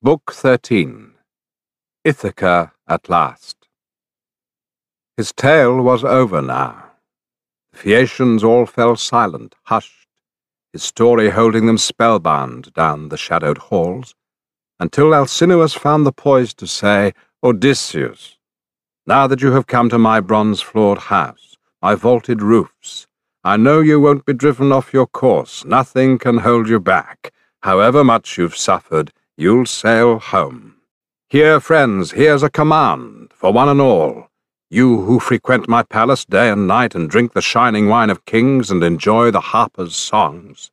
Book 13 Ithaca at Last. His tale was over now. The Phaeacians all fell silent, hushed, his story holding them spellbound down the shadowed halls, until Alcinous found the poise to say, Odysseus, now that you have come to my bronze-floored house, my vaulted roofs, I know you won't be driven off your course, nothing can hold you back, however much you've suffered, you'll sail home. Here, friends, here's a command for one and all. You who frequent my palace day and night and drink the shining wine of kings and enjoy the harper's songs.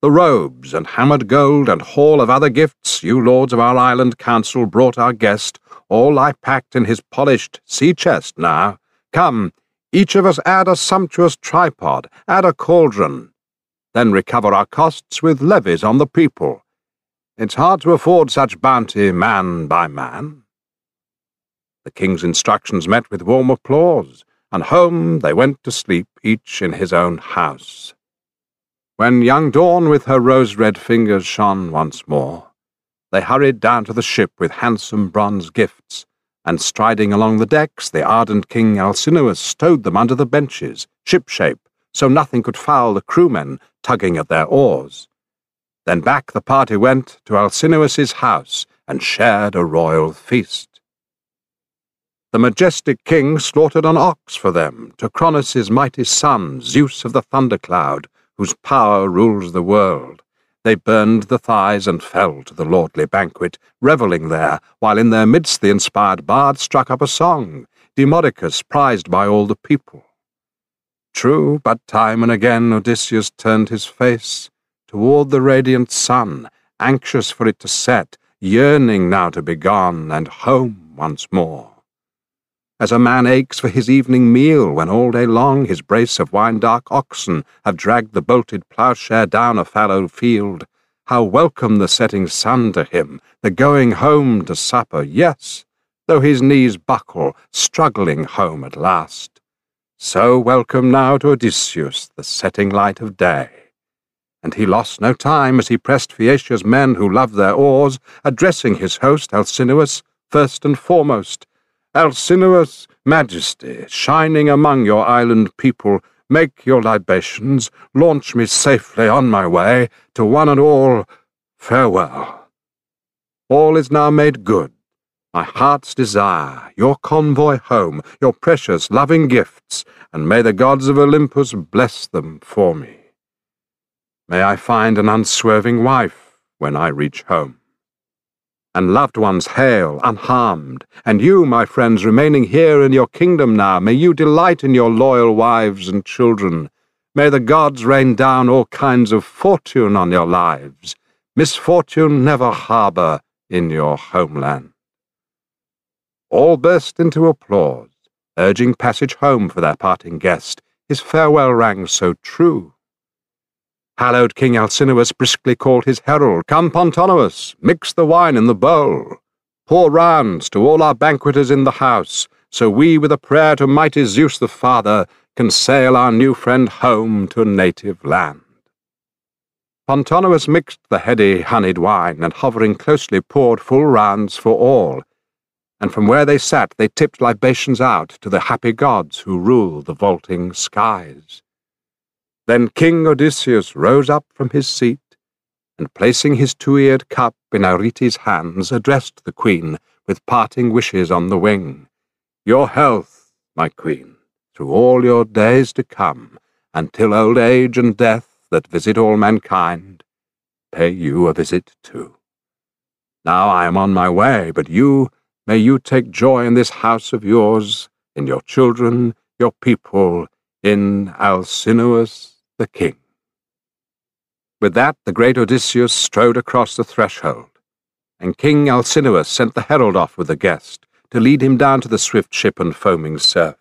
The robes and hammered gold and haul of other gifts you lords of our island council brought our guest, all lie packed in his polished sea chest now. Come, each of us add a sumptuous tripod, add a cauldron, then recover our costs with levies on the people it's hard to afford such bounty man by man. The king's instructions met with warm applause, and home they went to sleep, each in his own house. When young Dawn with her rose-red fingers shone once more, they hurried down to the ship with handsome bronze gifts, and striding along the decks, the ardent King Alcinous stowed them under the benches, ship-shape, so nothing could foul the crewmen tugging at their oars. Then back the party went to Alcinous's house and shared a royal feast. The majestic king slaughtered an ox for them, to Cronus' mighty son, Zeus of the thundercloud, whose power rules the world. They burned the thighs and fell to the lordly banquet, revelling there, while in their midst the inspired bard struck up a song, Demodocus prized by all the people. True, but time and again Odysseus turned his face toward the radiant sun, anxious for it to set, yearning now to be gone and home once more. As a man aches for his evening meal when all day long his brace of wine-dark oxen have dragged the bolted ploughshare down a fallow field, how welcome the setting sun to him, the going home to supper, yes, though his knees buckle, struggling home at last. So welcome now to Odysseus the setting light of day and he lost no time as he pressed Phaeacia's men who loved their oars, addressing his host Alcinous first and foremost. Alcinous, majesty, shining among your island people, make your libations, launch me safely on my way, to one and all, farewell. All is now made good. My heart's desire, your convoy home, your precious, loving gifts, and may the gods of Olympus bless them for me. May I find an unswerving wife when I reach home. And loved ones hail, unharmed, and you, my friends, remaining here in your kingdom now, may you delight in your loyal wives and children. May the gods rain down all kinds of fortune on your lives. Misfortune never harbour in your homeland. All burst into applause, urging passage home for their parting guest, his farewell rang so true. Hallowed King Alcinous briskly called his herald, Come, Pontonous, mix the wine in the bowl. Pour rounds to all our banqueters in the house, so we, with a prayer to mighty Zeus the Father, can sail our new friend home to native land. Pontonous mixed the heady, honeyed wine, and hovering closely poured full rounds for all, and from where they sat they tipped libations out to the happy gods who rule the vaulting skies. Then King Odysseus rose up from his seat, and placing his two-eared cup in Arete's hands, addressed the queen with parting wishes on the wing. Your health, my queen, through all your days to come, until old age and death that visit all mankind, pay you a visit too. Now I am on my way, but you, may you take joy in this house of yours, in your children, your people, in Alcinous the king. With that, the great Odysseus strode across the threshold, and King Alcinous sent the herald off with the guest to lead him down to the swift ship and foaming surf.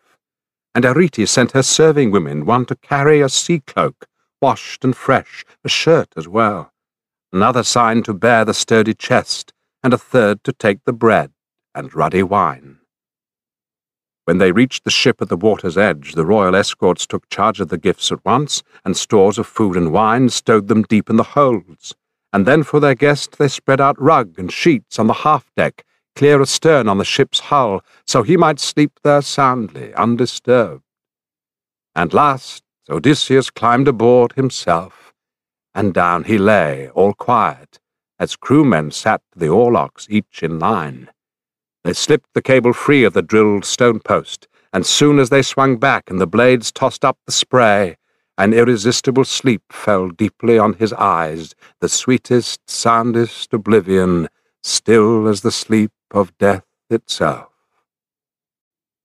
And Arete sent her serving women one to carry a sea cloak, washed and fresh, a shirt as well, another sign to bear the sturdy chest, and a third to take the bread and ruddy wine. When they reached the ship at the water's edge, the royal escorts took charge of the gifts at once, and stores of food and wine stowed them deep in the holds. and then for their guest they spread out rug and sheets on the half deck, clear astern on the ship's hull, so he might sleep there soundly, undisturbed. And last, Odysseus climbed aboard himself, and down he lay, all quiet, as crewmen sat the oarlocks each in line. They slipped the cable free of the drilled stone post, and soon as they swung back and the blades tossed up the spray, an irresistible sleep fell deeply on his eyes, the sweetest, soundest oblivion, still as the sleep of death itself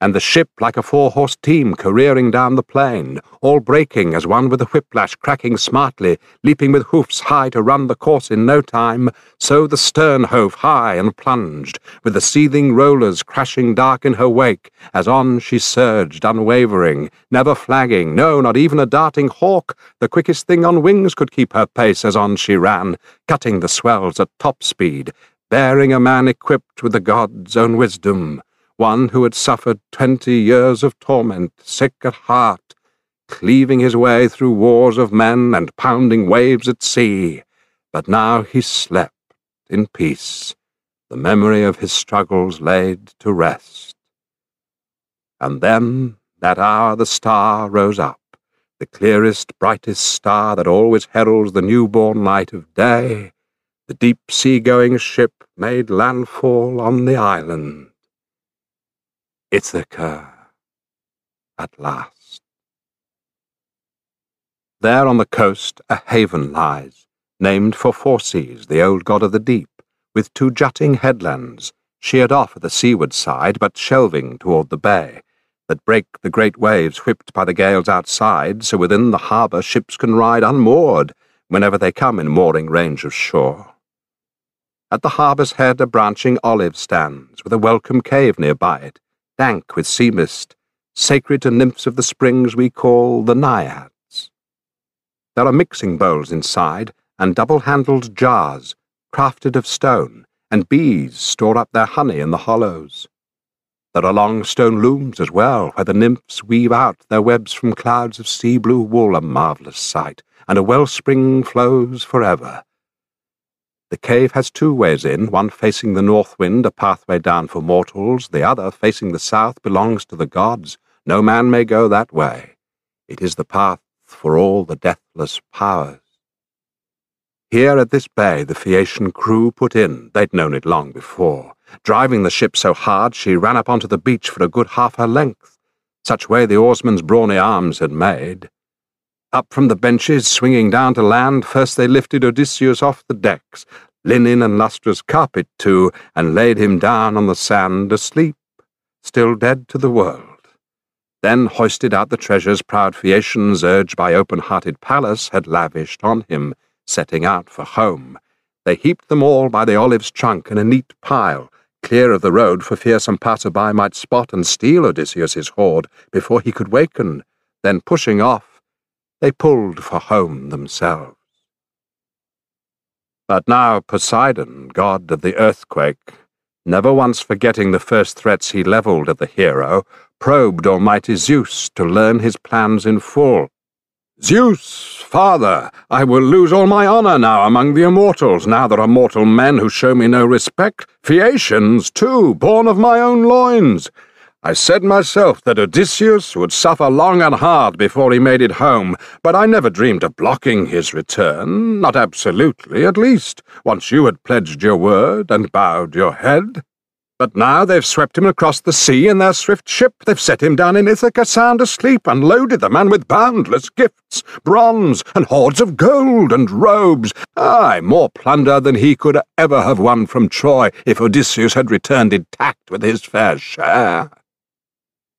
and the ship like a four-horse team careering down the plain, all breaking as one with a whiplash cracking smartly, leaping with hoofs high to run the course in no time, so the stern hove high and plunged, with the seething rollers crashing dark in her wake, as on she surged unwavering, never flagging, no, not even a darting hawk, the quickest thing on wings could keep her pace as on she ran, cutting the swells at top speed, bearing a man equipped with the god's own wisdom, one who had suffered twenty years of torment, sick at heart, cleaving his way through wars of men and pounding waves at sea. But now he slept in peace, the memory of his struggles laid to rest. And then, that hour, the star rose up, the clearest, brightest star that always heralds the newborn light of day. The deep sea-going ship made landfall on the island. Ithaca, at last. There on the coast a haven lies, named for Phorcys, the old god of the deep, with two jutting headlands, sheered off at the seaward side, but shelving toward the bay, that break the great waves whipped by the gales outside, so within the harbour ships can ride unmoored whenever they come in mooring range of shore. At the harbour's head a branching olive stands, with a welcome cave nearby it, dank with sea mist, sacred to nymphs of the springs we call the naiads. There are mixing bowls inside, and double-handled jars, crafted of stone, and bees store up their honey in the hollows. There are long stone looms as well, where the nymphs weave out their webs from clouds of sea-blue wool, a marvellous sight, and a wellspring flows forever. The cave has two ways in, one facing the north wind, a pathway down for mortals, the other, facing the south, belongs to the gods. No man may go that way. It is the path for all the deathless powers. Here at this bay the Phaeacian crew put in, they'd known it long before, driving the ship so hard she ran up onto the beach for a good half her length, such way the oarsmen's brawny arms had made. Up from the benches, swinging down to land, first they lifted Odysseus off the decks, linen and lustrous carpet too, and laid him down on the sand asleep, still dead to the world. Then hoisted out the treasures proud Phaeacians, urged by open-hearted Pallas, had lavished on him, setting out for home. They heaped them all by the olive's trunk in a neat pile, clear of the road for fear some passer-by might spot and steal Odysseus's hoard before he could waken. Then pushing off, they pulled for home themselves. But now Poseidon, god of the earthquake, never once forgetting the first threats he levelled at the hero, probed Almighty Zeus to learn his plans in full. Zeus, father, I will lose all my honour now among the immortals, now there are mortal men who show me no respect, Phaeacians, too, born of my own loins. I said myself that Odysseus would suffer long and hard before he made it home, but I never dreamed of blocking his return, not absolutely, at least, once you had pledged your word and bowed your head. But now they've swept him across the sea in their swift ship, they've set him down in Ithaca sound asleep, and loaded the man with boundless gifts, bronze, and hoards of gold, and robes, aye, more plunder than he could ever have won from Troy if Odysseus had returned intact with his fair share.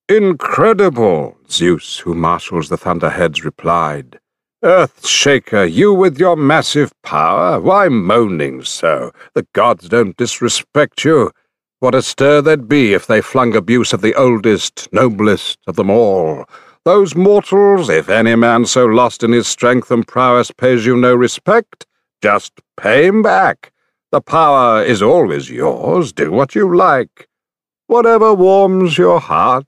Incredible, Zeus, who marshals the thunderheads, replied. Earthshaker, you with your massive power, why moaning so? The gods don't disrespect you. What a stir there'd be if they flung abuse of the oldest, noblest of them all. Those mortals, if any man so lost in his strength and prowess pays you no respect, just pay him back. The power is always yours, do what you like. Whatever warms your heart,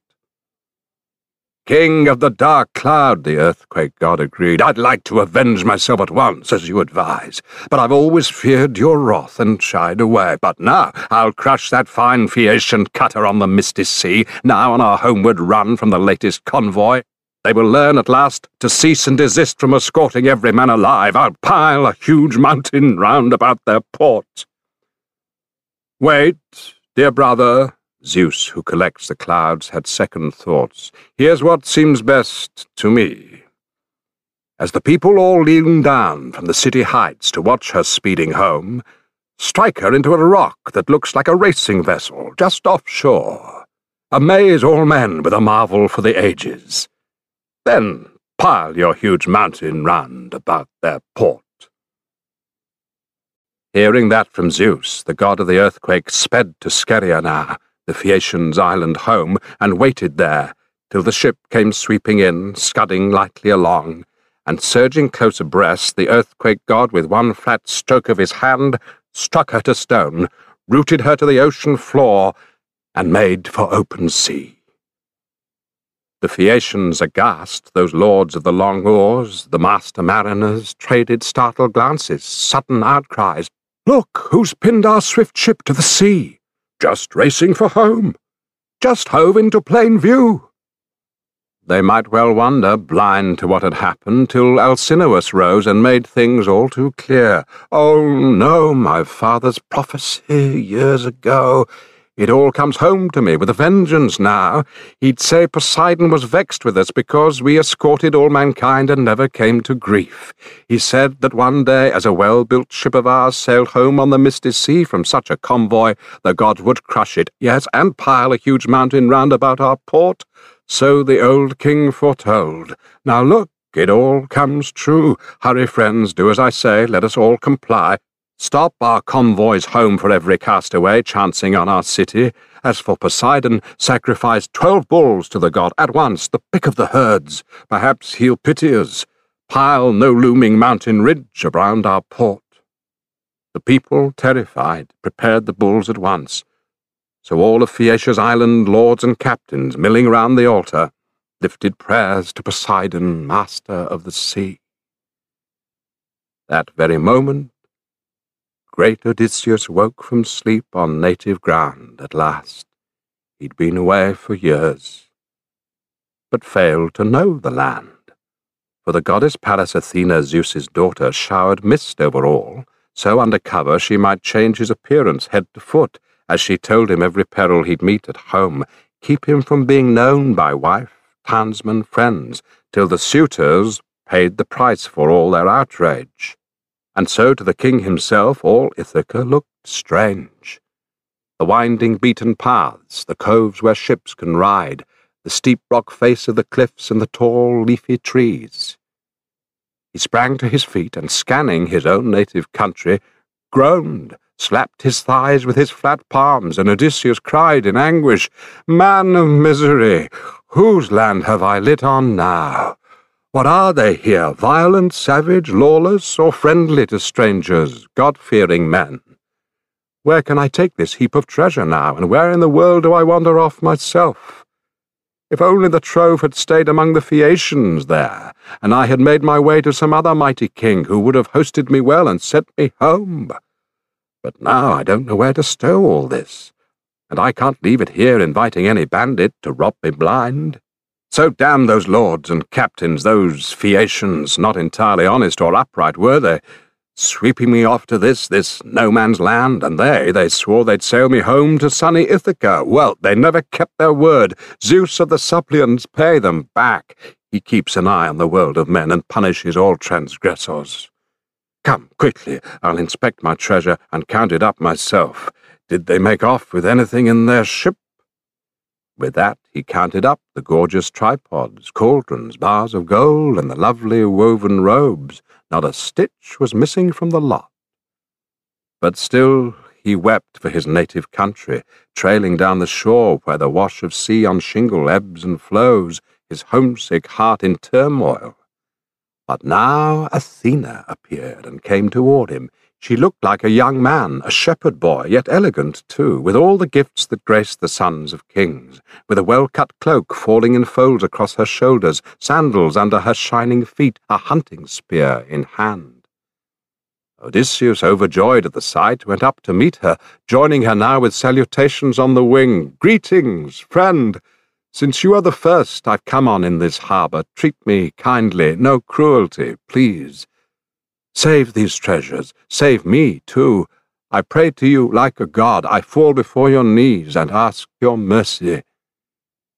King of the Dark Cloud, the Earthquake God agreed. I'd like to avenge myself at once, as you advise, but I've always feared your wrath and shied away. But now I'll crush that fine Phaeacian cutter on the misty sea, now on our homeward run from the latest convoy. They will learn at last to cease and desist from escorting every man alive. I'll pile a huge mountain round about their port. Wait, dear brother, Zeus, who collects the clouds, had second thoughts. Here's what seems best to me. As the people all lean down from the city heights to watch her speeding home, strike her into a rock that looks like a racing vessel just offshore. Amaze all men with a marvel for the ages. Then pile your huge mountain round about their port. Hearing that from Zeus, the god of the earthquake sped to Scheriana, the Phaeacians' island home, and waited there till the ship came sweeping in, scudding lightly along, and surging close abreast, the earthquake god, with one flat stroke of his hand, struck her to stone, rooted her to the ocean floor, and made for open sea. The Phaeacians aghast, those lords of the long oars, the master mariners, traded startled glances, sudden outcries. Look, who's pinned our swift ship to the sea? Just racing for home. Just hove into plain view. They might well wonder, blind to what had happened, till Alcinous rose and made things all too clear. Oh, no, my father's prophecy years ago. It all comes home to me with a vengeance now. He'd say Poseidon was vexed with us because we escorted all mankind and never came to grief. He said that one day, as a well-built ship of ours sailed home on the misty sea from such a convoy, the gods would crush it, yes, and pile a huge mountain round about our port. So the old king foretold. Now look, it all comes true. Hurry, friends, do as I say, let us all comply. Stop our convoys home for every castaway chancing on our city. As for Poseidon, sacrifice twelve bulls to the god at once, the pick of the herds. Perhaps he'll pity us. Pile no looming mountain ridge around our port. The people, terrified, prepared the bulls at once. So all of Phaeacia's island lords and captains, milling round the altar, lifted prayers to Poseidon, master of the sea. That very moment, Great Odysseus woke from sleep on native ground at last. He'd been away for years, but failed to know the land. For the goddess Pallas Athena, Zeus's daughter, showered mist over all, so under cover she might change his appearance head to foot, as she told him every peril he'd meet at home, keep him from being known by wife, townsmen, friends, till the suitors paid the price for all their outrage and so to the king himself all Ithaca looked strange. The winding beaten paths, the coves where ships can ride, the steep rock face of the cliffs and the tall leafy trees. He sprang to his feet and, scanning his own native country, groaned, slapped his thighs with his flat palms, and Odysseus cried in anguish, Man of misery, whose land have I lit on now? What are they here, violent, savage, lawless, or friendly to strangers, God-fearing men? Where can I take this heap of treasure now, and where in the world do I wander off myself? If only the trove had stayed among the Phaeacians there, and I had made my way to some other mighty king who would have hosted me well and sent me home. But now I don't know where to stow all this, and I can't leave it here inviting any bandit to rob me blind. So damn those lords and captains, those Phaeacians, not entirely honest or upright, were they? Sweeping me off to this, this no man's land, and they, they swore they'd sail me home to sunny Ithaca. Well, they never kept their word. Zeus of the suppliants, pay them back. He keeps an eye on the world of men and punishes all transgressors. Come, quickly, I'll inspect my treasure and count it up myself. Did they make off with anything in their ship? With that he counted up the gorgeous tripods, cauldrons, bars of gold, and the lovely woven robes. Not a stitch was missing from the lot. But still he wept for his native country, trailing down the shore where the wash of sea on shingle ebbs and flows, his homesick heart in turmoil. But now Athena appeared and came toward him, She looked like a young man, a shepherd boy, yet elegant too, with all the gifts that grace the sons of kings, with a well-cut cloak falling in folds across her shoulders, sandals under her shining feet, a hunting spear in hand. Odysseus, overjoyed at the sight, went up to meet her, joining her now with salutations on the wing. Greetings, friend! Since you are the first I've come on in this harbour, treat me kindly, no cruelty, please. Save these treasures, save me, too. I pray to you like a god. I fall before your knees and ask your mercy.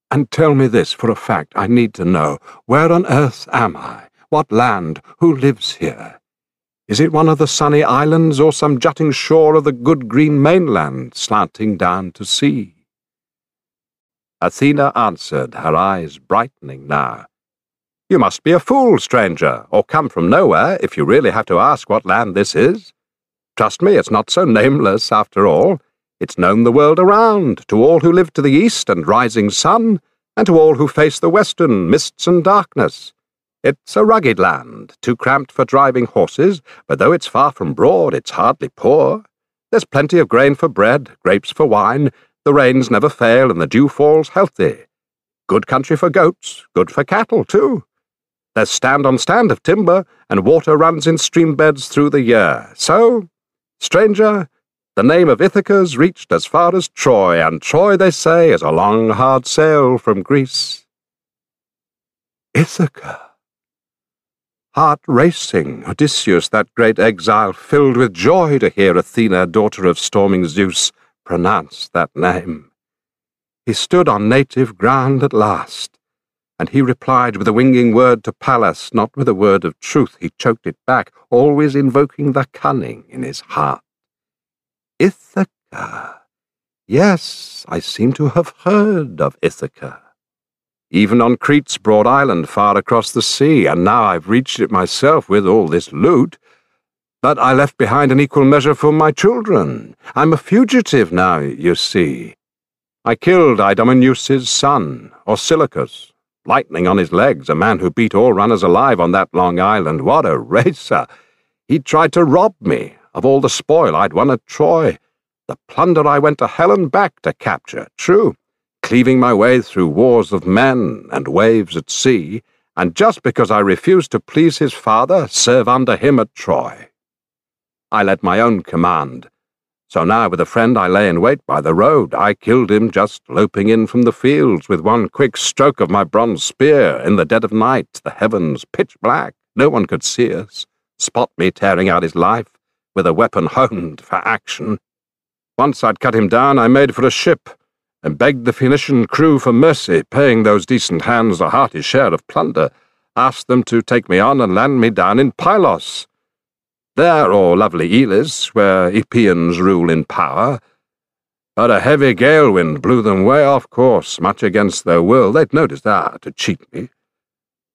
And tell me this for a fact I need to know. Where on earth am I? What land? Who lives here? Is it one of the sunny islands or some jutting shore of the good green mainland slanting down to sea? Athena answered, her eyes brightening now. You must be a fool, stranger, or come from nowhere if you really have to ask what land this is. Trust me, it's not so nameless after all. It's known the world around, to all who live to the east and rising sun, and to all who face the western mists and darkness. It's a rugged land, too cramped for driving horses, but though it's far from broad, it's hardly poor. There's plenty of grain for bread, grapes for wine, the rains never fail, and the dew falls healthy. Good country for goats, good for cattle, too. There's stand on stand of timber, and water runs in stream beds through the year. So, stranger, the name of Ithaca's reached as far as Troy, and Troy, they say, is a long, hard sail from Greece. Ithaca! Heart racing, Odysseus, that great exile, filled with joy to hear Athena, daughter of storming Zeus, pronounce that name. He stood on native ground at last, and he replied with a winging word to Pallas, not with a word of truth. He choked it back, always invoking the cunning in his heart. Ithaca. Yes, I seem to have heard of Ithaca. Even on Crete's broad island far across the sea, and now I've reached it myself with all this loot. But I left behind an equal measure for my children. I'm a fugitive now, you see. I killed Idomeneus's son, Orsilochus, lightning on his legs, a man who beat all runners alive on that long island. What a racer! He tried to rob me of all the spoil I'd won at Troy, the plunder I went to hell and back to capture, true, cleaving my way through wars of men and waves at sea, and just because I refused to please his father, serve under him at Troy. I led my own command, so now with a friend I lay in wait by the road. I killed him just loping in from the fields with one quick stroke of my bronze spear in the dead of night, the heavens pitch black. No one could see us, spot me tearing out his life, with a weapon honed for action. Once I'd cut him down, I made for a ship, and begged the Phoenician crew for mercy, paying those decent hands a hearty share of plunder, asked them to take me on and land me down in Pylos, there, or lovely Elis, where Epeans rule in power. But a heavy gale wind blew them way off course, much against their will. They'd noticed that, to cheat me.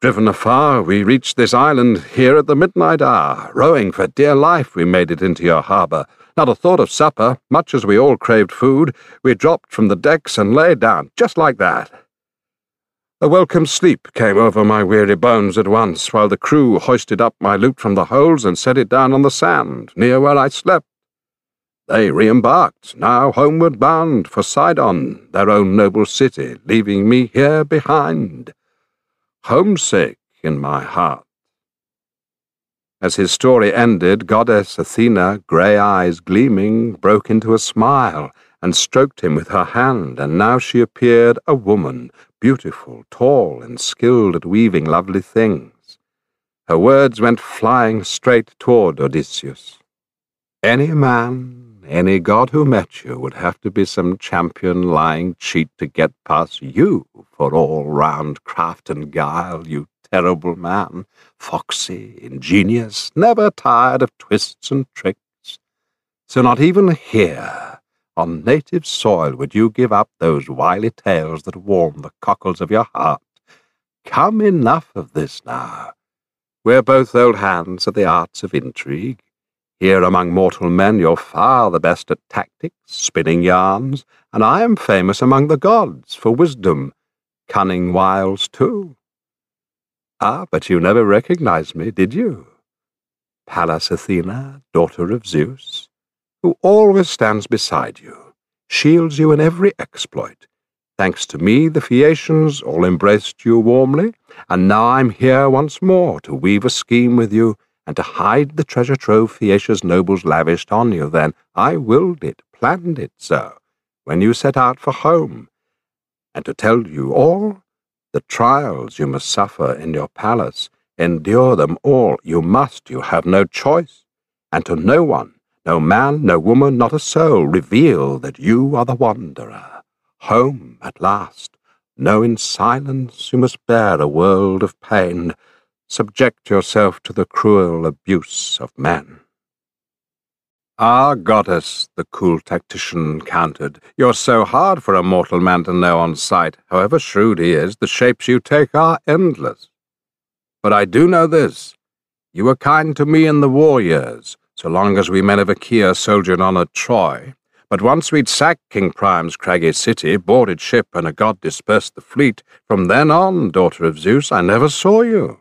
Driven afar, we reached this island here at the midnight hour. Rowing for dear life, we made it into your harbour. Not a thought of supper, much as we all craved food. We dropped from the decks and lay down, just like that. A welcome sleep came over my weary bones at once, while the crew hoisted up my loot from the holds and set it down on the sand, near where I slept. They re-embarked, now homeward bound for Sidon, their own noble city, leaving me here behind, homesick in my heart. As his story ended, goddess Athena, grey eyes gleaming, broke into a smile and stroked him with her hand, and now she appeared a woman, beautiful, tall, and skilled at weaving lovely things. Her words went flying straight toward Odysseus. Any man, any god who met you would have to be some champion lying cheat to get past you for all-round craft and guile, you terrible man, foxy, ingenious, never tired of twists and tricks. So not even here on native soil would you give up those wily tales that warm the cockles of your heart? Come, enough of this now. We're both old hands at the arts of intrigue. Here among mortal men you're far the best at tactics, spinning yarns, and I am famous among the gods for wisdom, cunning wiles too. Ah, but you never recognized me, did you? Pallas Athena, daughter of Zeus, who always stands beside you, shields you in every exploit. Thanks to me, the Phaeacians all embraced you warmly, and now I'm here once more to weave a scheme with you and to hide the treasure trove Phaeacia's nobles lavished on you. Then I willed it, planned it so, when you set out for home, and to tell you all the trials you must suffer in your palace, endure them all. You must, you have no choice. And to no one, no man, no woman, not a soul, reveal that you are the wanderer. Home at last. Know in silence you must bear a world of pain. Subject yourself to the cruel abuse of men. Ah, goddess, the cool tactician countered, you're so hard for a mortal man to know on sight. However shrewd he is, the shapes you take are endless. But I do know this. You were kind to me in the war years, so long as we men of Achaea soldiered on at Troy. But once we'd sacked King Priam's craggy city, boarded ship, and a god dispersed the fleet, from then on, daughter of Zeus, I never saw you.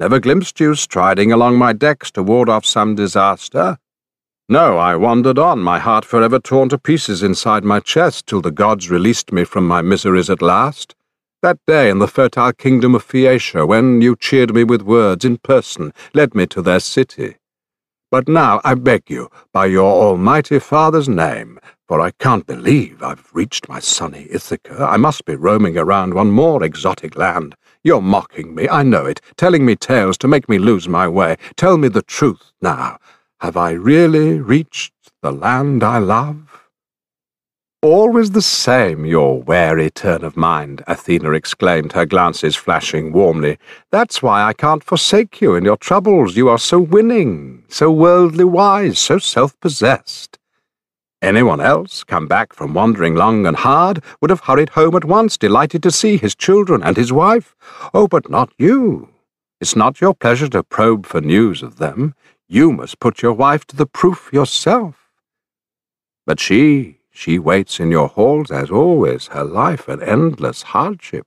Never glimpsed you striding along my decks to ward off some disaster. No, I wandered on, my heart forever torn to pieces inside my chest, till the gods released me from my miseries at last. That day in the fertile kingdom of Phaeacia, when you cheered me with words in person, led me to their city. But now I beg you, by your almighty father's name, for I can't believe I've reached my sunny Ithaca, I must be roaming around one more exotic land. You're mocking me, I know it, telling me tales to make me lose my way. Tell me the truth now. Have I really reached the land I love? Always the same, your wary turn of mind, Athena exclaimed, her glances flashing warmly. That's why I can't forsake you in your troubles. You are so winning, so worldly wise, so self-possessed. Anyone else, come back from wandering long and hard, would have hurried home at once, delighted to see his children and his wife. Oh, but not you. It's not your pleasure to probe for news of them. You must put your wife to the proof yourself. But she, she waits in your halls as always, her life an endless hardship,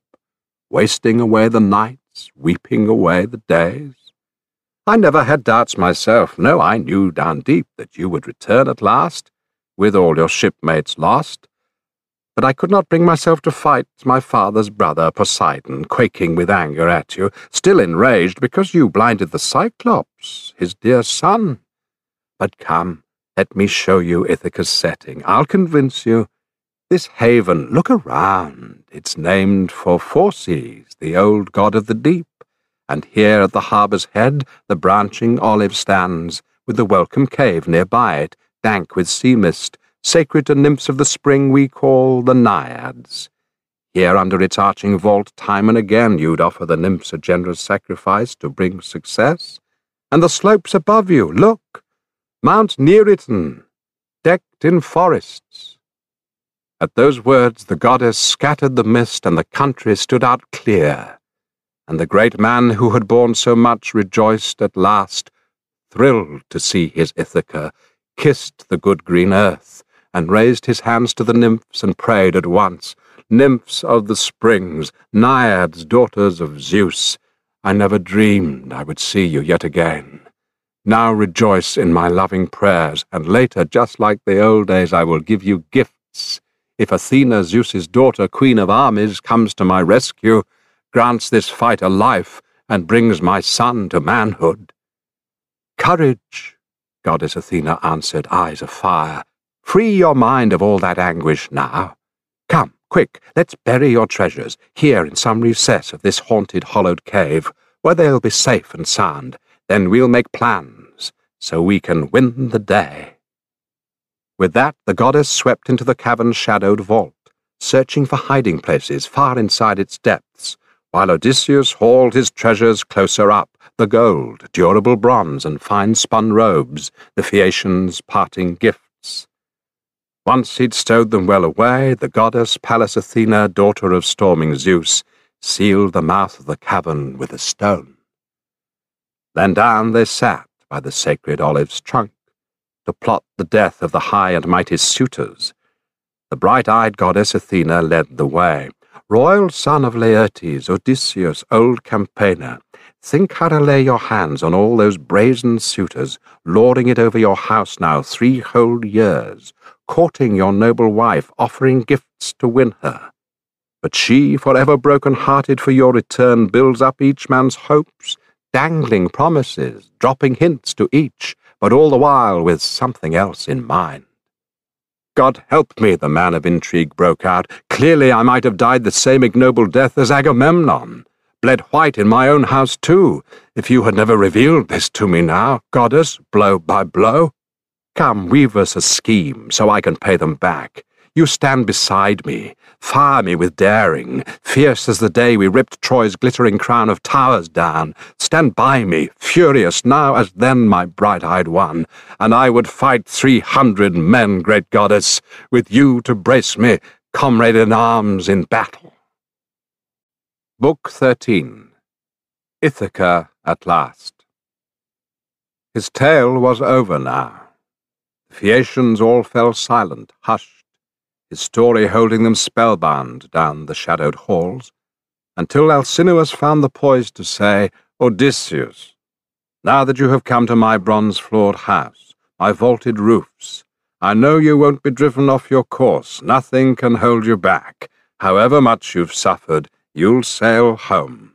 wasting away the nights, weeping away the days. I never had doubts myself. No, I knew down deep that you would return at last, with all your shipmates lost but I could not bring myself to fight my father's brother Poseidon, quaking with anger at you, still enraged because you blinded the Cyclops, his dear son. But come, let me show you Ithaca's setting. I'll convince you. This haven, look around. It's named for Phorcys, the old god of the deep, and here at the harbour's head the branching olive stands, with the welcome cave near by it, dank with sea mist, sacred to nymphs of the spring we call the Naiads. Here under its arching vault, time and again you'd offer the nymphs a generous sacrifice to bring success. And the slopes above you, look, Mount Neriton, decked in forests. At those words the goddess scattered the mist, and the country stood out clear. And the great man who had borne so much rejoiced at last, thrilled to see his Ithaca, kissed the good green earth, and raised his hands to the nymphs and prayed at once, Nymphs of the springs, naiads, daughters of Zeus, I never dreamed I would see you yet again. Now rejoice in my loving prayers, and later, just like the old days, I will give you gifts. If Athena, Zeus's daughter, queen of armies, comes to my rescue, grants this fight a life, and brings my son to manhood. Courage, Goddess Athena answered, eyes afire. Free your mind of all that anguish now. Come, quick, let's bury your treasures here in some recess of this haunted, hollowed cave, where they'll be safe and sound. Then we'll make plans, so we can win the day. With that, the goddess swept into the cavern's shadowed vault, searching for hiding places far inside its depths, while Odysseus hauled his treasures closer up, the gold, durable bronze, and fine-spun robes, the Phaeacians' parting gifts. Once he'd stowed them well away, the goddess Pallas Athena, daughter of storming Zeus, sealed the mouth of the cavern with a stone. Then down they sat by the sacred olive's trunk to plot the death of the high and mighty suitors. The bright-eyed goddess Athena led the way. Royal son of Laertes, Odysseus, old campaigner, Think how to lay your hands on all those brazen suitors, lording it over your house now three whole years, courting your noble wife, offering gifts to win her. But she, forever broken-hearted for your return, builds up each man's hopes, dangling promises, dropping hints to each, but all the while with something else in mind. God help me, the man of intrigue broke out. Clearly I might have died the same ignoble death as Agamemnon bled white in my own house too, if you had never revealed this to me now, goddess, blow by blow. Come, weave us a scheme, so I can pay them back. You stand beside me, fire me with daring, fierce as the day we ripped Troy's glittering crown of towers down. Stand by me, furious now as then, my bright-eyed one, and I would fight three hundred men, great goddess, with you to brace me, comrade in arms in battle. Book 13 Ithaca at Last His tale was over now. The Phaeacians all fell silent, hushed, his story holding them spellbound down the shadowed halls, until Alcinous found the poise to say, Odysseus, now that you have come to my bronze-floored house, my vaulted roofs, I know you won't be driven off your course, nothing can hold you back, however much you've suffered, you'll sail home.